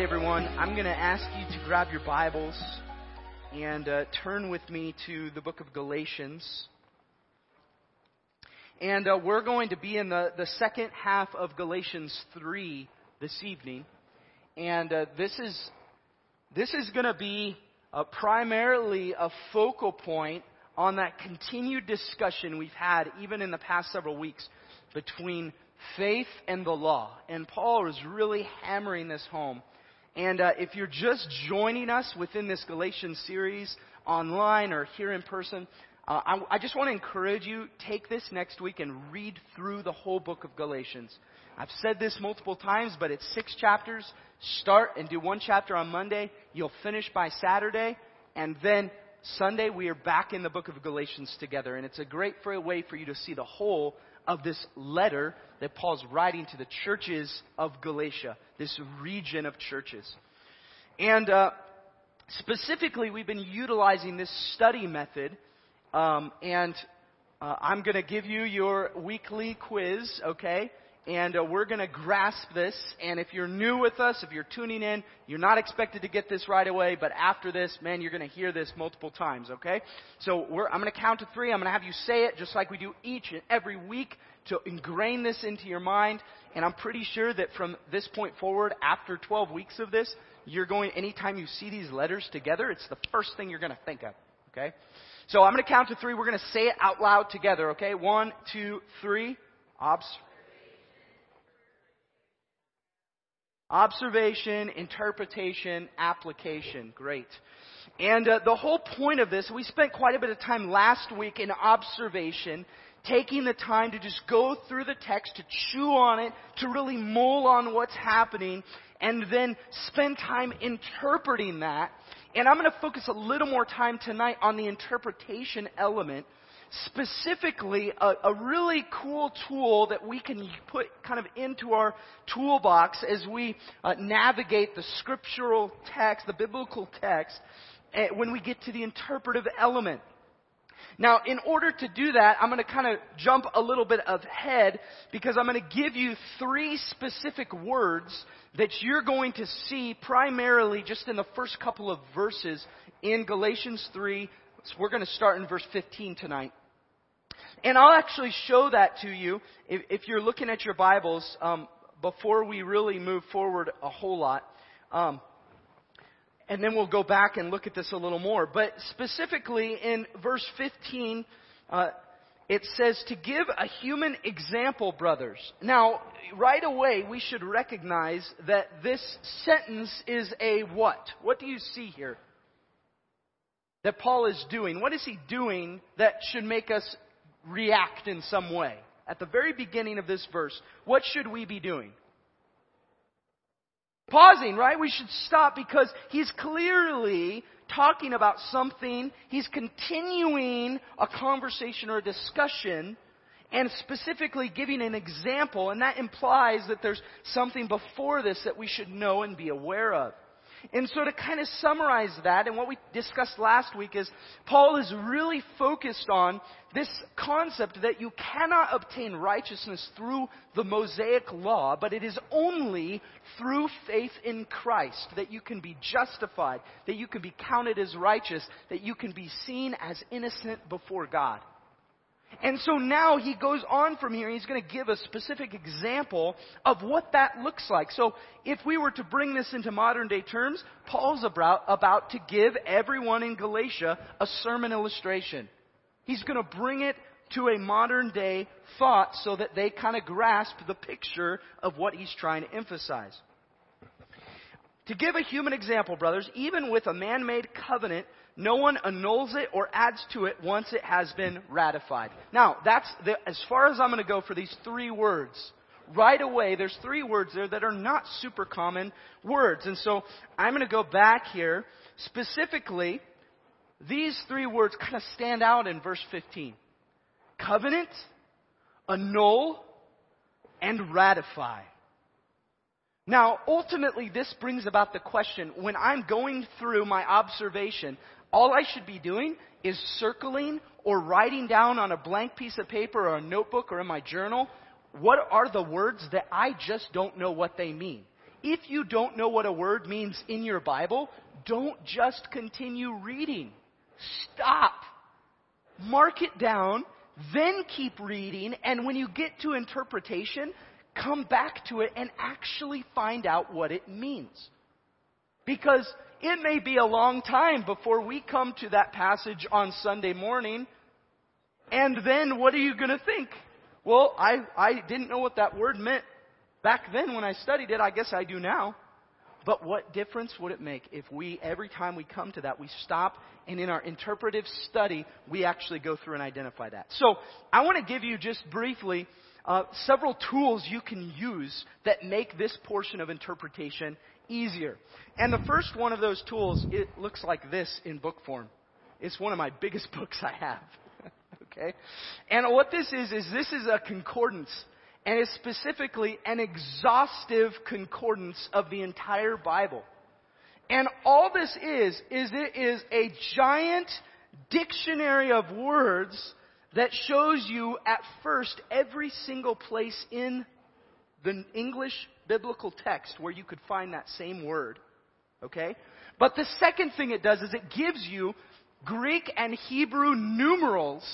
Everyone. I'm going to ask you to grab your Bibles and uh, turn with me to the book of Galatians. And uh, we're going to be in the, the second half of Galatians 3 this evening. And uh, this is, this is going to be uh, primarily a focal point on that continued discussion we've had, even in the past several weeks, between faith and the law. And Paul is really hammering this home and uh, if you're just joining us within this Galatians series online or here in person, uh, I, I, just want to encourage you, take this next week and read through the whole book of Galatians. I've said this multiple times, but it's six chapters. Start and do one chapter on Monday. You'll finish by Saturday. And then Sunday, we are back in the book of Galatians together. And it's a great way for you to see the whole of this letter that Paul's writing to the churches of Galatia, this region of churches. And uh, specifically, we've been utilizing this study method. Um, and uh, I'm going to give you your weekly quiz, okay? And uh, we're going to grasp this. And if you're new with us, if you're tuning in, you're not expected to get this right away, but after this, man, you're going to hear this multiple times, okay? So I'm going to count to three. I'm going to have you say it just like we do each and every week to ingrain this into your mind. And I'm pretty sure that from this point forward, after 12 weeks of this, you're going, anytime you see these letters together, it's the first thing you're going to think of, okay? So I'm going to count to three. We're going to say it out loud together, okay? One, two, three. Obs. Observation, interpretation, application. Great. And uh, the whole point of this, we spent quite a bit of time last week in observation, taking the time to just go through the text, to chew on it, to really mull on what's happening, and then spend time interpreting that. And I'm going to focus a little more time tonight on the interpretation element specifically a, a, really cool tool that we can put kind of into our toolbox as we uh, navigate the scriptural text, the biblical text, uh, when we get to the interpretive element. Now, in order to do that, I'm going to kind of jump a little bit ahead because I'm going to give you three specific words that you're going to see primarily just in the first couple of verses in Galatians 3. So we're going to start in verse 15 tonight. And I'll actually show that to you if, if you're looking at your Bibles um, before we really move forward a whole lot. Um, and then we'll go back and look at this a little more. But specifically in verse 15, uh, it says to give a human example, brothers. Now, right away, we should recognize that this sentence is a what? What do you see here? That Paul is doing. What is he doing that should make us react in some way. At the very beginning of this verse, what should we be doing? Pausing, right? We should stop because he's clearly talking about something. He's continuing a conversation or a discussion and specifically giving an example, and that implies that there's something before this that we should know and be aware of. And so to kind of summarize that, and what we discussed last week is Paul is really focused on this concept that you cannot obtain righteousness through the Mosaic law, but it is only through faith in Christ that you can be justified, that you can be counted as righteous, that you can be seen as innocent before God. And so now he goes on from here. He's going to give a specific example of what that looks like. So if we were to bring this into modern day terms, Paul's about, about to give everyone in Galatia a sermon illustration. He's going to bring it to a modern day thought so that they kind of grasp the picture of what he's trying to emphasize. To give a human example, brothers, even with a man made covenant, no one annuls it or adds to it once it has been ratified. Now, that's the, as far as I'm going to go for these three words right away, there's three words there that are not super common words. And so I'm going to go back here. Specifically, these three words kind of stand out in verse 15 covenant, annul, and ratify. Now, ultimately, this brings about the question when I'm going through my observation, all I should be doing is circling or writing down on a blank piece of paper or a notebook or in my journal what are the words that I just don't know what they mean. If you don't know what a word means in your Bible, don't just continue reading. Stop. Mark it down, then keep reading, and when you get to interpretation, come back to it and actually find out what it means. Because it may be a long time before we come to that passage on Sunday morning, and then what are you going to think? Well, I, I didn't know what that word meant back then when I studied it. I guess I do now. But what difference would it make if we, every time we come to that, we stop and in our interpretive study, we actually go through and identify that? So, I want to give you just briefly uh, several tools you can use that make this portion of interpretation easier. And the first one of those tools, it looks like this in book form. It's one of my biggest books I have. okay? And what this is, is this is a concordance. And it's specifically an exhaustive concordance of the entire Bible. And all this is, is it is a giant dictionary of words that shows you at first every single place in the English biblical text where you could find that same word. Okay? But the second thing it does is it gives you Greek and Hebrew numerals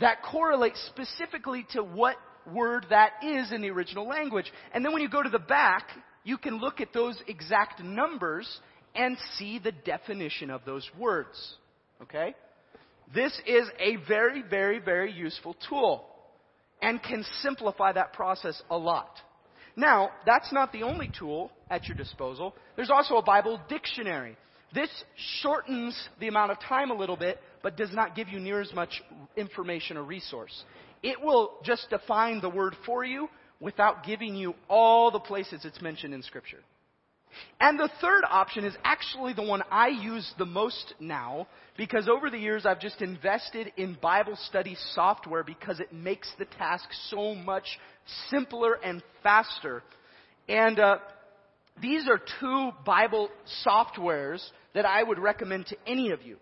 that correlate specifically to what word that is in the original language. And then when you go to the back, you can look at those exact numbers and see the definition of those words. Okay? This is a very, very, very useful tool and can simplify that process a lot. Now, that's not the only tool at your disposal. There's also a Bible dictionary. This shortens the amount of time a little bit, but does not give you near as much information or resource. It will just define the word for you without giving you all the places it's mentioned in Scripture. And the third option is actually the one I use the most now because over the years I've just invested in Bible study software because it makes the task so much simpler and faster. And uh, these are two Bible softwares that I would recommend to any of you.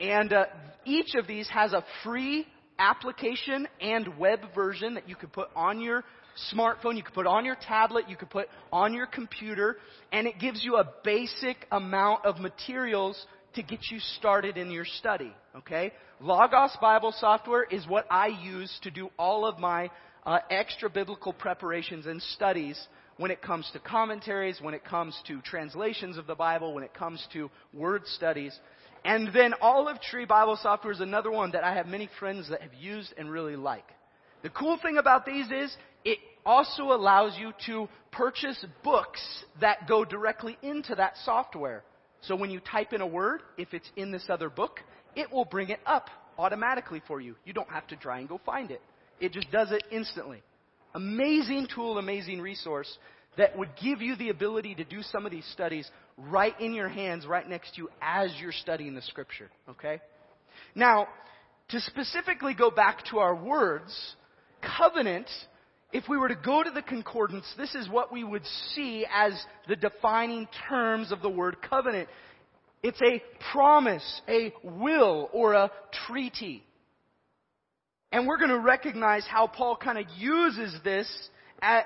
And uh, each of these has a free application and web version that you could put on your smartphone, you could put on your tablet, you could put on your computer, and it gives you a basic amount of materials to get you started in your study. Okay? Logos Bible software is what I use to do all of my uh, extra biblical preparations and studies when it comes to commentaries, when it comes to translations of the Bible, when it comes to word studies. And then Olive Tree Bible software is another one that I have many friends that have used and really like. The cool thing about these is also allows you to purchase books that go directly into that software. So when you type in a word, if it's in this other book, it will bring it up automatically for you. You don't have to try and go find it. It just does it instantly. Amazing tool, amazing resource that would give you the ability to do some of these studies right in your hands, right next to you as you're studying the scripture. Okay? Now, to specifically go back to our words, covenant, if we were to go to the concordance, this is what we would see as the defining terms of the word covenant. It's a promise, a will, or a treaty. And we're going to recognize how Paul kind of uses this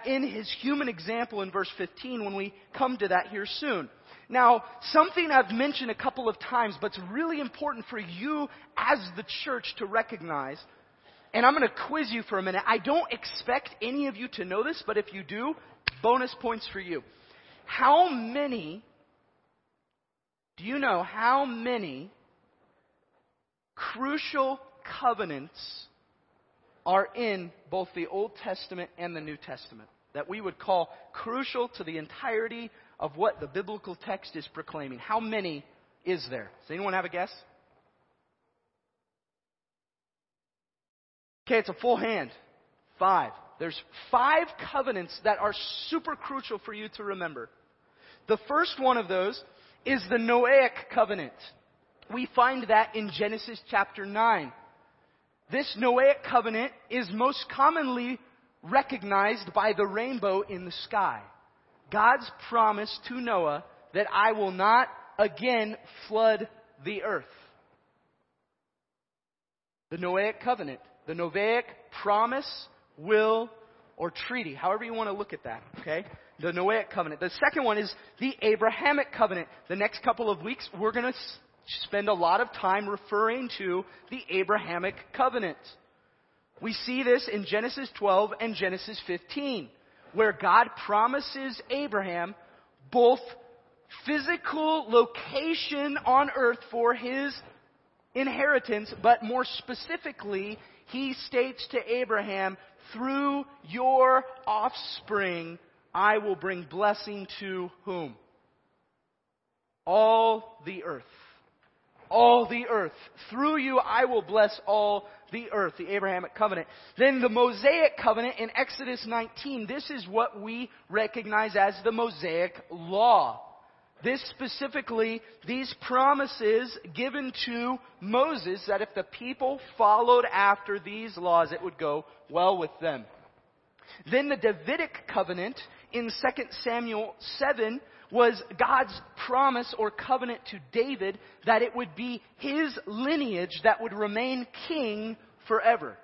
in his human example in verse 15 when we come to that here soon. Now, something I've mentioned a couple of times, but it's really important for you as the church to recognize. And I'm going to quiz you for a minute. I don't expect any of you to know this, but if you do, bonus points for you. How many, do you know how many crucial covenants are in both the Old Testament and the New Testament that we would call crucial to the entirety of what the biblical text is proclaiming. How many is there? Does anyone have a guess? Okay, it's a full hand. Five. there's five covenants that are super crucial for you to remember. The first one of those is the Noahic covenant. We find that in Genesis chapter 9. This Noahic covenant is most commonly recognized by the rainbow in the sky. God's promise to Noah that I will not again flood the earth. The Noahic covenant, the Noahic promise, will, or treaty, however you want to look at that, okay? The Noahic covenant. The second one is the Abrahamic covenant. The next couple of weeks, we're going to spend a lot of time referring to the Abrahamic covenant. We see this in Genesis 12 and Genesis 15, where God promises Abraham both physical location on earth for his inheritance, but more specifically, he states to Abraham, through your offspring, I will bring blessing to whom? All the earth all the earth. Through you I will bless all the earth, the Abrahamic covenant. Then the Mosaic covenant in Exodus 19. This is what we recognize as the Mosaic law. This specifically, these promises given to Moses that if the people followed after these laws, it would go well with them. Then the Davidic covenant in 2 Samuel 7 was God's promise or covenant to David that it would be his lineage that would remain king forever.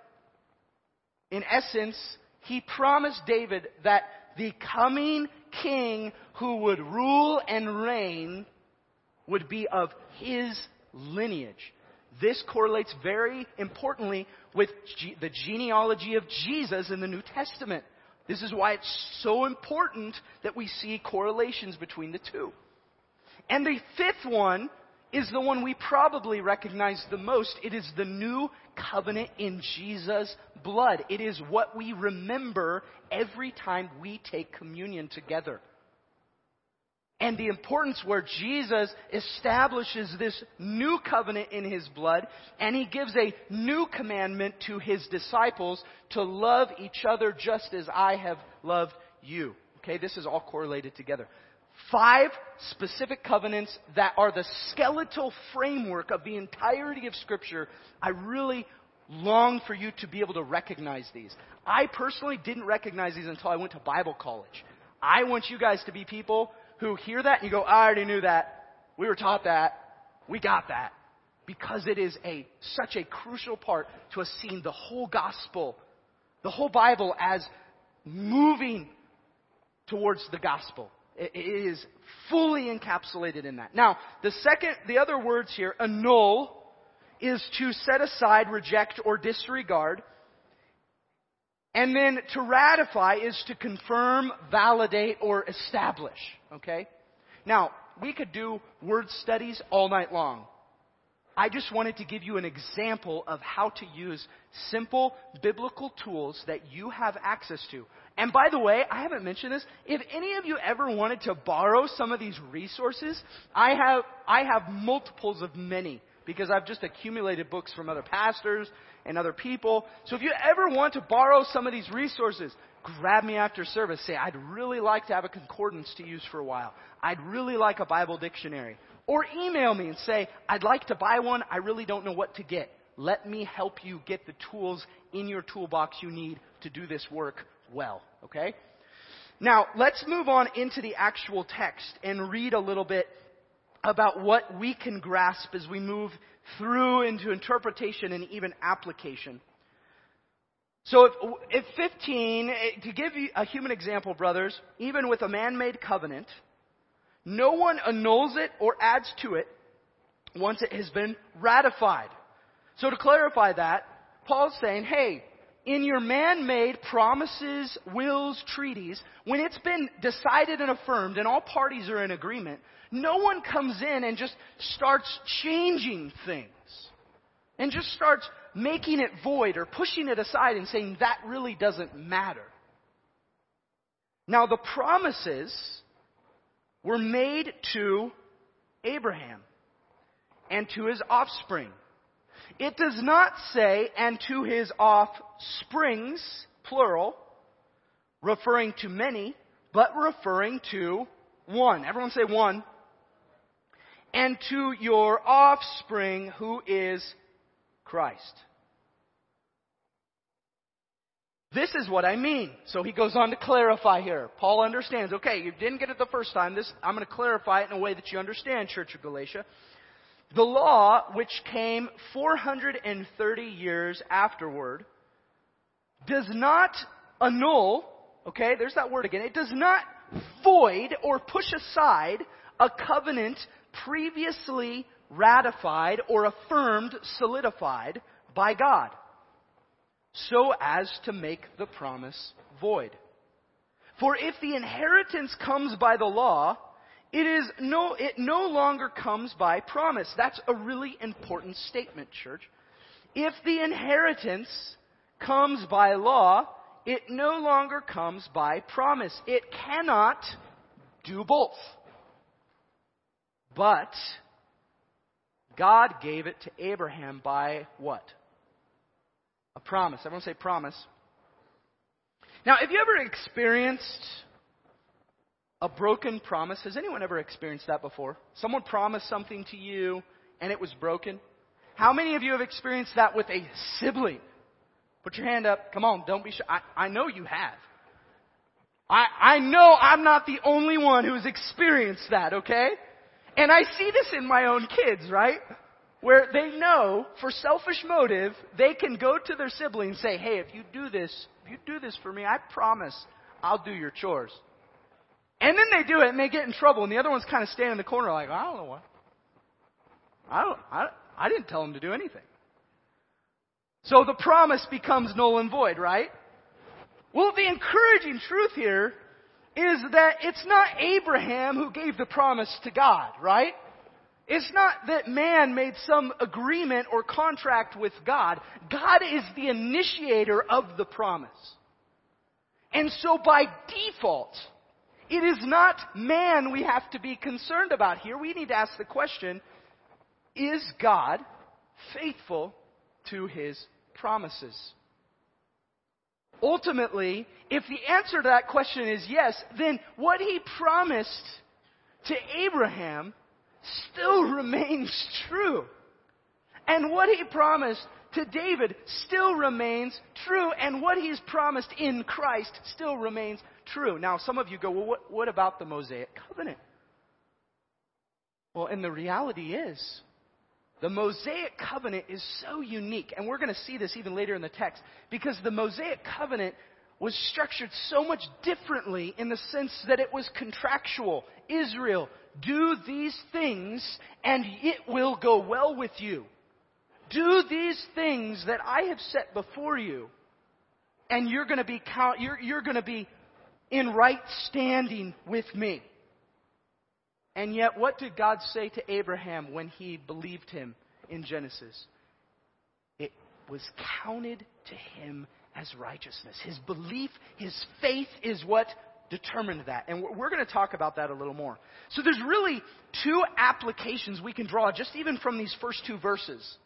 In essence, he promised David that the coming king who would rule and reign would be of his lineage. This correlates very importantly with ge- the genealogy of Jesus in the New Testament. This is why it's so important that we see correlations between the two. And the fifth one is the one we probably recognize the most. It is the new covenant in Jesus' blood. It is what we remember every time we take communion together and the importance where Jesus establishes this new covenant in his blood and he gives a new commandment to his disciples to love each other just as I have loved you. Okay, this is all correlated together. Five specific covenants that are the skeletal framework of the entirety of scripture. I really long for you to be able to recognize these. I personally didn't recognize these until I went to Bible college. I want you guys to be people who hear that and you go, I already knew that. We were taught that. We got that. Because it is a, such a crucial part to us seeing the whole gospel, the whole Bible as moving towards the gospel. It is fully encapsulated in that. Now, the second, the other words here, annul, is to set aside, reject, or disregard. And then to ratify is to confirm, validate, or establish. Okay? Now, we could do word studies all night long. I just wanted to give you an example of how to use simple biblical tools that you have access to. And by the way, I haven't mentioned this. If any of you ever wanted to borrow some of these resources, I have, I have multiples of many because I've just accumulated books from other pastors and other people. So if you ever want to borrow some of these resources, grab me after service. Say, I'd really like to have a concordance to use for a while. I'd really like a Bible dictionary. Or email me and say, I'd like to buy one. I really don't know what to get. Let me help you get the tools in your toolbox you need to do this work well. Okay? Now, let's move on into the actual text and read a little bit about what we can grasp as we move through into interpretation and even application. So if, if 15, eh, to give you a human example, brothers, even with a man-made covenant, no one annuls it or adds to it once it has been ratified. So to clarify that, Paul's saying, hey, in your man-made promises, wills, treaties, when it's been decided and affirmed and all parties are in agreement, no one comes in and just starts changing things and just starts making it void or pushing it aside and saying that really doesn't matter. Now, the promises were made to Abraham and to his offspring. It does not say, and to his offsprings, plural, referring to many, but referring to one. Everyone say one. And to your offspring, who is Christ. This is what I mean. So he goes on to clarify here. Paul understands, okay, you didn't get it the first time. This, I'm going to clarify it in a way that you understand, Church of Galatia. The law, which came 430 years afterward, does not annul, okay, there's that word again. It does not void or push aside a covenant previously ratified or affirmed, solidified by God so as to make the promise void. For if the inheritance comes by the law, it is no, it no longer comes by promise. That's a really important statement, church. If the inheritance comes by law, it no longer comes by promise. It cannot do both. But God gave it to Abraham by what? A promise. Everyone say promise. Now, have you ever experienced a broken promise? Has anyone ever experienced that before? Someone promised something to you and it was broken? How many of you have experienced that with a sibling? Put your hand up. Come on, don't be shy. I, I know you have. I, I know I'm not the only one who's experienced that, okay? And I see this in my own kids, right? Where they know for selfish motive they can go to their sibling and say, "Hey, if you do this, if you do this for me, I promise I'll do your chores." And then they do it and they get in trouble, and the other one's kind of standing in the corner like, "I don't know what. I don't. I, I didn't tell him to do anything." So the promise becomes null and void, right? Well, the encouraging truth here is that it's not Abraham who gave the promise to God, right? It's not that man made some agreement or contract with God. God is the initiator of the promise. And so by default, it is not man we have to be concerned about here. We need to ask the question, is God faithful to his promises? Ultimately, if the answer to that question is yes, then what he promised to Abraham still remains true. And what he promised to David still remains true. And what he's promised in Christ still remains true. Now, some of you go, well, what, what about the Mosaic covenant? Well, and the reality is, the Mosaic covenant is so unique, and we're going to see this even later in the text, because the Mosaic covenant was structured so much differently in the sense that it was contractual. Israel, do these things and it will go well with you. Do these things that I have set before you and you're going to be count, you're, you're going to be in right standing with me. And yet, what did God say to Abraham when he believed him in Genesis? It was counted to him as righteousness. His belief, his faith is what determined that. And we're going to talk about that a little more. So there's really two applications we can draw just even from these first two verses.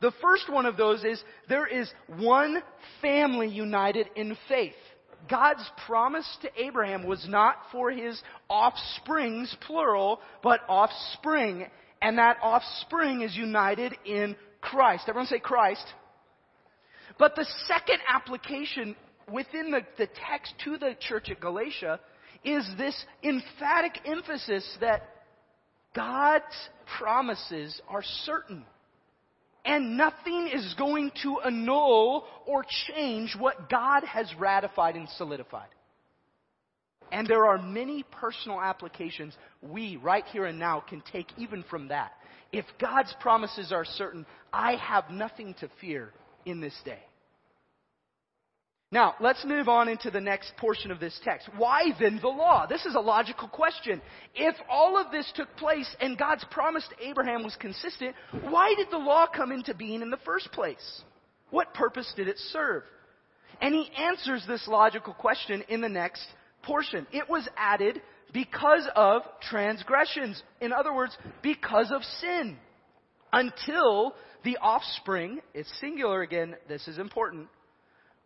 The first one of those is there is one family united in faith. God's promise to Abraham was not for his offsprings, plural, but offspring. And that offspring is united in Christ. Everyone say Christ. But the second application within the, the text to the church at Galatia is this emphatic emphasis that God's promises are certain. And nothing is going to annul or change what God has ratified and solidified. And there are many personal applications we, right here and now, can take even from that. If God's promises are certain, I have nothing to fear in this day. Now, let's move on into the next portion of this text. Why then the law? This is a logical question. If all of this took place and God's promise to Abraham was consistent, why did the law come into being in the first place? What purpose did it serve? And he answers this logical question in the next portion. It was added because of transgressions. In other words, because of sin. Until the offspring, it's singular again, this is important,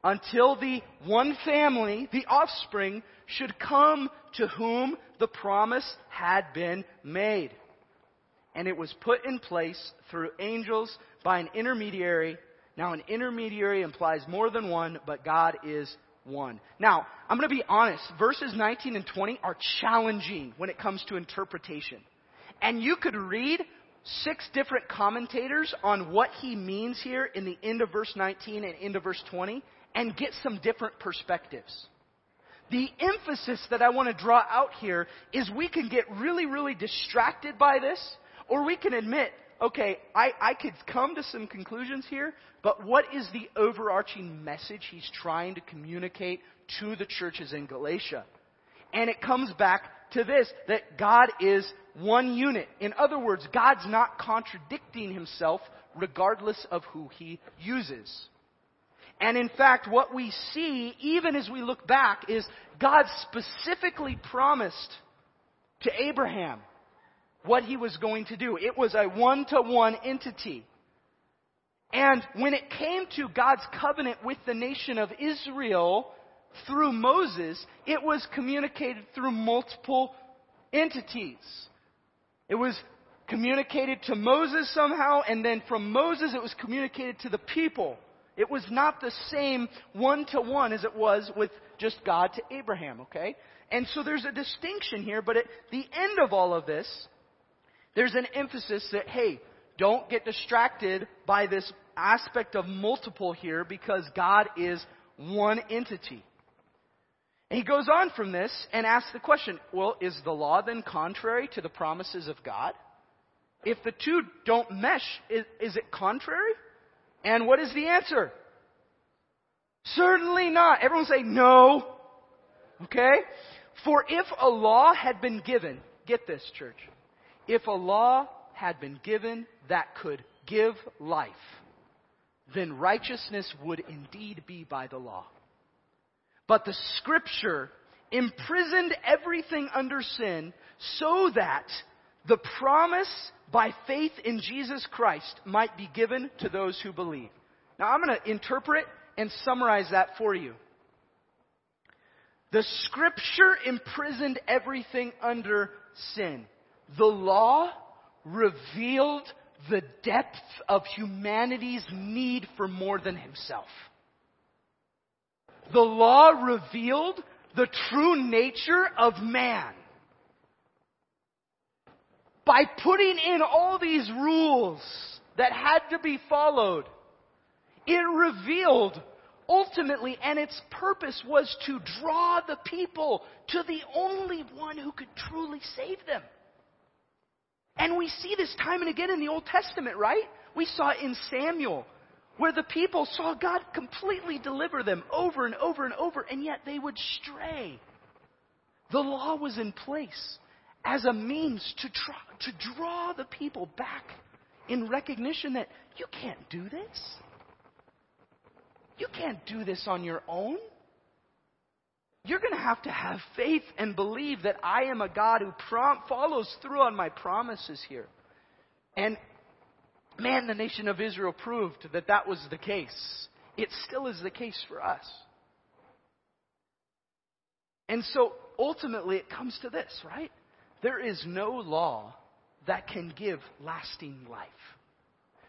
until the one family, the offspring, should come to whom the promise had been made. And it was put in place through angels by an intermediary. Now, an intermediary implies more than one, but God is one. Now, I'm going to be honest. Verses 19 and 20 are challenging when it comes to interpretation. And you could read six different commentators on what he means here in the end of verse 19 and end of verse 20 and get some different perspectives. The emphasis that I want to draw out here is we can get really, really distracted by this, or we can admit, okay, I, I could come to some conclusions here, but what is the overarching message he's trying to communicate to the churches in Galatia? And it comes back to this, that God is one unit. In other words, God's not contradicting himself regardless of who he uses. And in fact, what we see, even as we look back, is God specifically promised to Abraham what he was going to do. It was a one to one entity. And when it came to God's covenant with the nation of Israel through Moses, it was communicated through multiple entities. It was communicated to Moses somehow, and then from Moses it was communicated to the people. It was not the same one to one as it was with just God to Abraham, okay? And so there's a distinction here, but at the end of all of this, there's an emphasis that, hey, don't get distracted by this aspect of multiple here because God is one entity. And he goes on from this and asks the question well, is the law then contrary to the promises of God? If the two don't mesh, is, is it contrary? And what is the answer? Certainly not. Everyone say no. Okay? For if a law had been given, get this, church. If a law had been given that could give life, then righteousness would indeed be by the law. But the scripture imprisoned everything under sin so that the promise by faith in Jesus Christ might be given to those who believe. Now I'm going to interpret and summarize that for you. The scripture imprisoned everything under sin. The law revealed the depth of humanity's need for more than himself. The law revealed the true nature of man by putting in all these rules that had to be followed, it revealed ultimately, and its purpose was to draw the people to the only one who could truly save them. And we see this time and again in the Old Testament, right? We saw it in Samuel, where the people saw God completely deliver them over and over and over, and yet they would stray. The law was in place as a means to, try, to draw the people back in recognition that you can't do this. You can't do this on your own. You're going to have to have faith and believe that I am a God who prom- follows through on my promises here. And man, the nation of Israel proved that that was the case. It still is the case for us. And so ultimately it comes to this, right? There is no law that can give lasting life.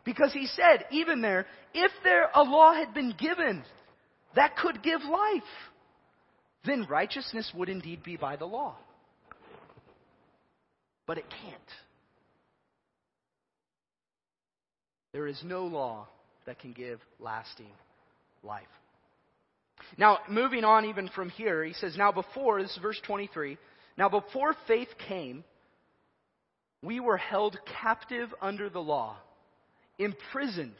Because he said, even there, if there a law had been given that could give life, then righteousness would indeed be by the law. But it can't. There is no law that can give lasting life. Now, moving on even from here, he says, Now before, this is verse 23, now, before faith came, we were held captive under the law, imprisoned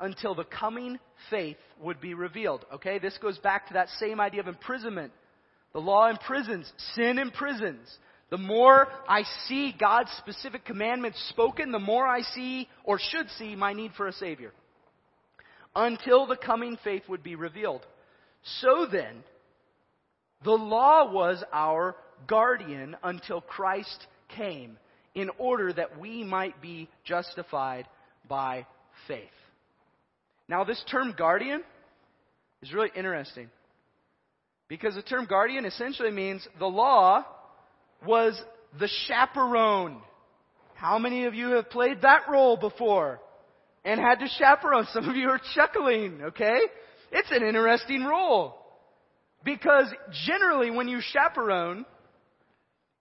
until the coming faith would be revealed. Okay, this goes back to that same idea of imprisonment. The law imprisons, sin imprisons. The more I see God's specific commandments spoken, the more I see, or should see, my need for a Savior. Until the coming faith would be revealed. So then, the law was our guardian until Christ came in order that we might be justified by faith. Now, this term guardian is really interesting. Because the term guardian essentially means the law was the chaperone. How many of you have played that role before and had to chaperone? Some of you are chuckling, okay? It's an interesting role. Because generally when you chaperone,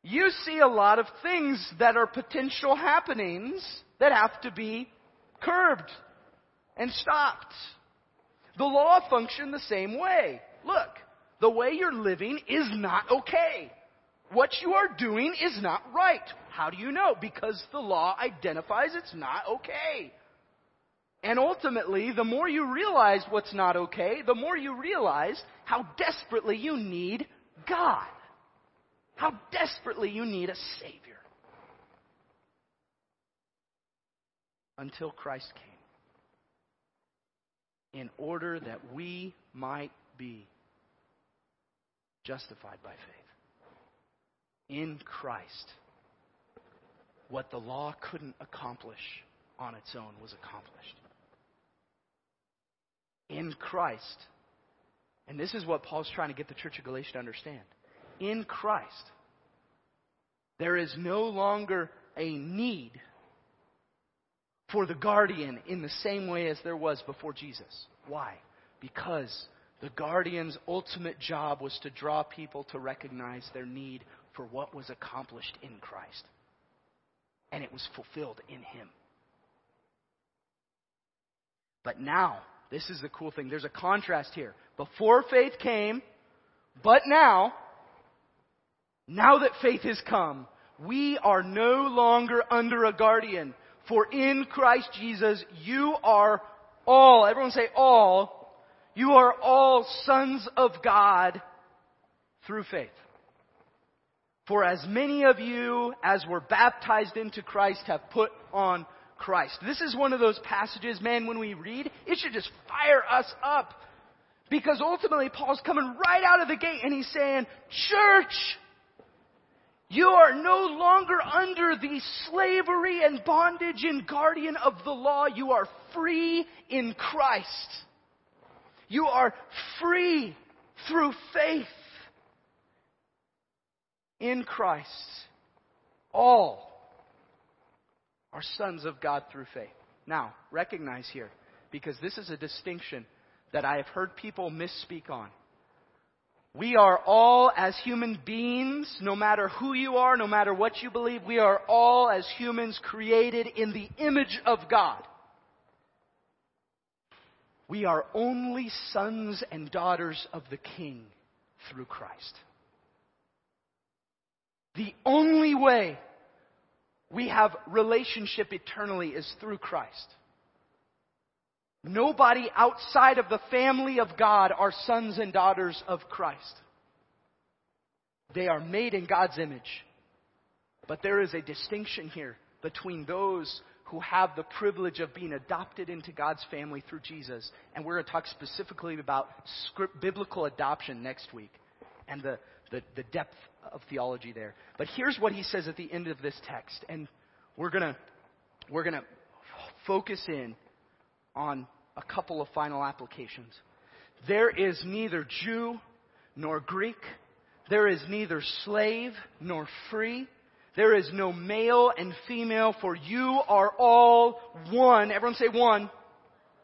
you see a lot of things that are potential happenings that have to be curbed and stopped. The law functioned the same way. Look, the way you're living is not okay. What you are doing is not right. How do you know? Because the law identifies it's not okay. And ultimately, the more you realize what's not okay, the more you realize how desperately you need God. How desperately you need a Savior. Until Christ came. In order that we might be justified by faith. In Christ. What the law couldn't accomplish on its own was accomplished. In Christ. And this is what Paul's trying to get the church of Galatia to understand in Christ, there is no longer a need for the guardian in the same way as there was before Jesus. Why? Because the guardian's ultimate job was to draw people to recognize their need for what was accomplished in Christ. And it was fulfilled in Him. But now, this is the cool thing. There's a contrast here. Before faith came, but now, now that faith has come, we are no longer under a guardian. For in Christ Jesus, you are all, everyone say all, you are all sons of God through faith. For as many of you as were baptized into Christ have put on Christ. This is one of those passages, man, when we read, it should just fire us up. Because ultimately, Paul's coming right out of the gate and he's saying, Church, you are no longer under the slavery and bondage and guardian of the law. You are free in Christ. You are free through faith in Christ. All are sons of God through faith. Now, recognize here, because this is a distinction that I have heard people misspeak on. We are all, as human beings, no matter who you are, no matter what you believe, we are all, as humans, created in the image of God. We are only sons and daughters of the King through Christ. The only way we have relationship eternally is through Christ. Nobody outside of the family of God are sons and daughters of Christ. They are made in God's image. But there is a distinction here between those who have the privilege of being adopted into God's family through Jesus. And we're going to talk specifically about script, biblical adoption next week and the, the, the depth of theology there. But here's what he says at the end of this text. And we're going to, we're going to focus in on a couple of final applications. There is neither Jew nor Greek. There is neither slave nor free. There is no male and female, for you are all one. Everyone say one.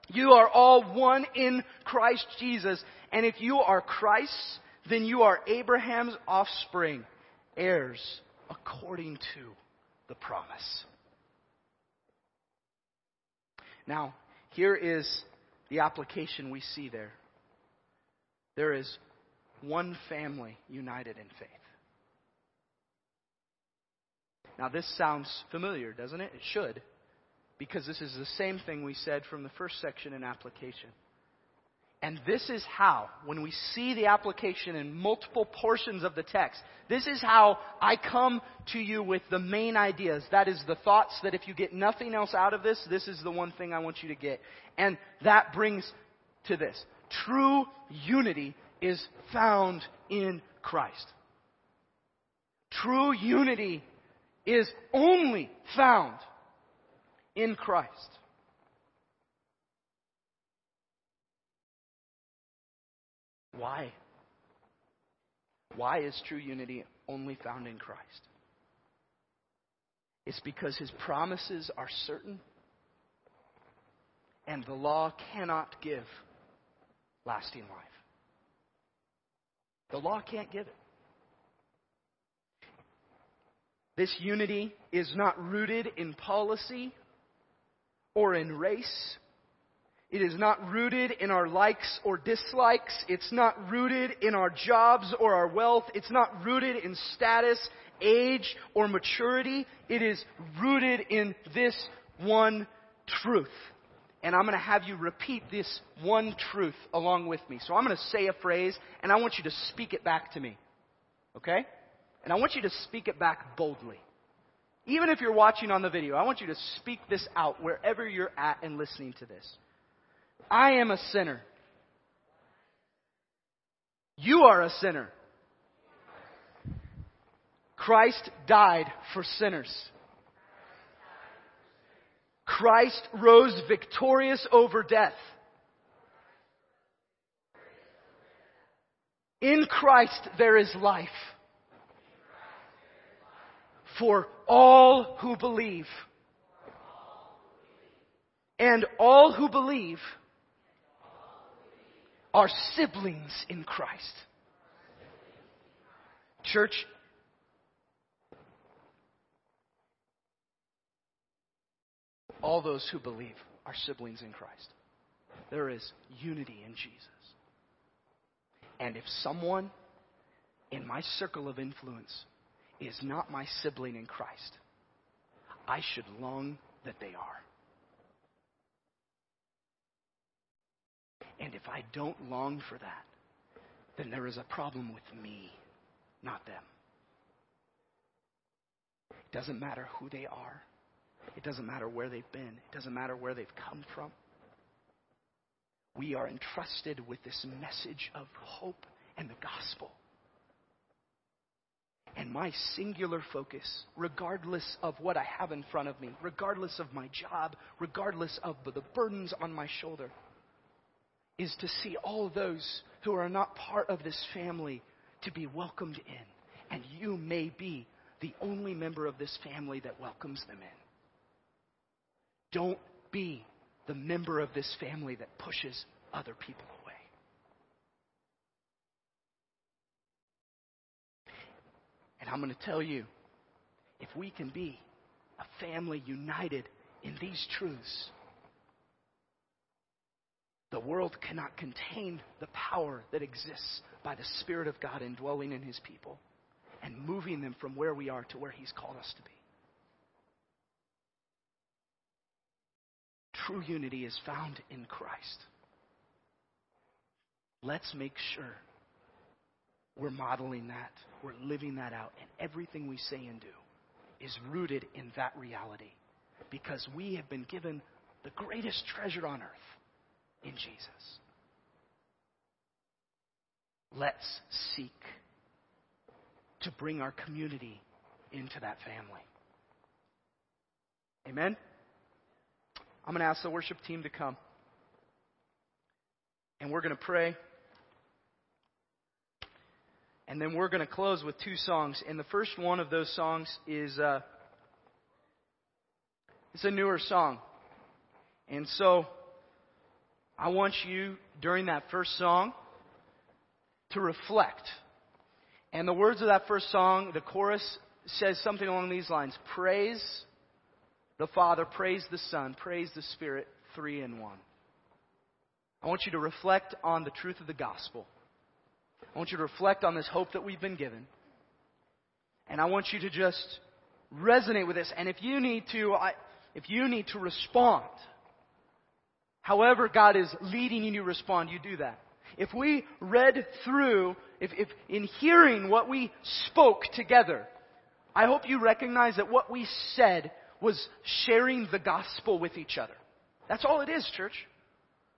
You are all one in Christ Jesus. And if you are Christ's, then you are Abraham's offspring, heirs according to the promise. Now, here is the application we see there. There is one family united in faith. Now, this sounds familiar, doesn't it? It should, because this is the same thing we said from the first section in application. And this is how, when we see the application in multiple portions of the text, this is how I come to you with the main ideas. That is the thoughts that if you get nothing else out of this, this is the one thing I want you to get. And that brings to this. True unity is found in Christ. True unity is only found in Christ. Why? Why is true unity only found in Christ? It's because his promises are certain and the law cannot give lasting life. The law can't give it. This unity is not rooted in policy or in race. It is not rooted in our likes or dislikes. It's not rooted in our jobs or our wealth. It's not rooted in status, age, or maturity. It is rooted in this one truth. And I'm going to have you repeat this one truth along with me. So I'm going to say a phrase, and I want you to speak it back to me. Okay? And I want you to speak it back boldly. Even if you're watching on the video, I want you to speak this out wherever you're at and listening to this. I am a sinner. You are a sinner. Christ died for sinners. Christ rose victorious over death. In Christ there is life for all who believe. And all who believe are siblings in Christ. Church, all those who believe are siblings in Christ. There is unity in Jesus. And if someone in my circle of influence is not my sibling in Christ, I should long that they are. And if I don't long for that, then there is a problem with me, not them. It doesn't matter who they are. It doesn't matter where they've been. It doesn't matter where they've come from. We are entrusted with this message of hope and the gospel. And my singular focus, regardless of what I have in front of me, regardless of my job, regardless of the burdens on my shoulder, is to see all those who are not part of this family to be welcomed in. And you may be the only member of this family that welcomes them in. Don't be the member of this family that pushes other people away. And I'm going to tell you if we can be a family united in these truths, the world cannot contain the power that exists by the Spirit of God indwelling in His people and moving them from where we are to where He's called us to be. True unity is found in Christ. Let's make sure we're modeling that, we're living that out, and everything we say and do is rooted in that reality because we have been given the greatest treasure on earth in Jesus. Let's seek to bring our community into that family. Amen? I'm going to ask the worship team to come. And we're going to pray. And then we're going to close with two songs. And the first one of those songs is uh, it's a newer song. And so I want you during that first song to reflect. And the words of that first song, the chorus says something along these lines Praise the Father, praise the Son, praise the Spirit, three in one. I want you to reflect on the truth of the gospel. I want you to reflect on this hope that we've been given. And I want you to just resonate with this. And if you need to, I, if you need to respond, however God is leading you to respond, you do that. If we read through, if, if in hearing what we spoke together, I hope you recognize that what we said was sharing the gospel with each other. That's all it is, church.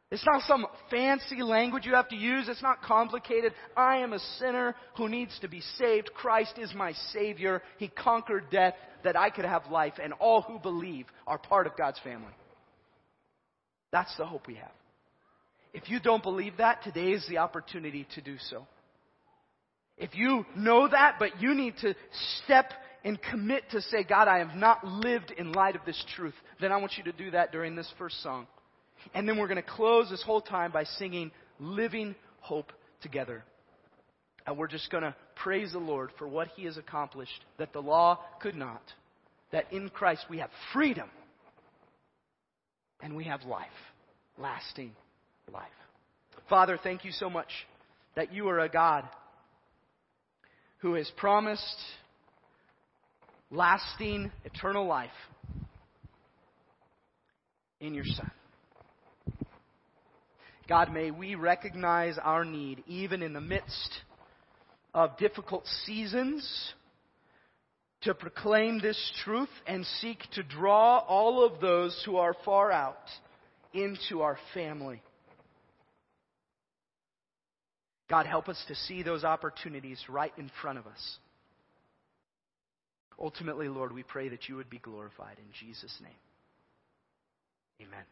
It's not some fancy language you have to use. It's not complicated. I am a sinner who needs to be saved. Christ is my Savior. He conquered death that I could have life, and all who believe are part of God's family. That's the hope we have. If you don't believe that, today is the opportunity to do so. If you know that, but you need to step and commit to say, God, I have not lived in light of this truth, then I want you to do that during this first song. And then we're going to close this whole time by singing Living Hope Together. And we're just going to praise the Lord for what He has accomplished that the law could not. That in Christ we have freedom and we have life, lasting life. Father, thank you so much that you are a God who has promised lasting, eternal life in your Son. God, may we recognize our need even in the midst of difficult seasons to proclaim this truth and seek to draw all of those who are far out into our family. God, help us to see those opportunities right in front of us. Ultimately, Lord, we pray that you would be glorified in Jesus' name. Amen.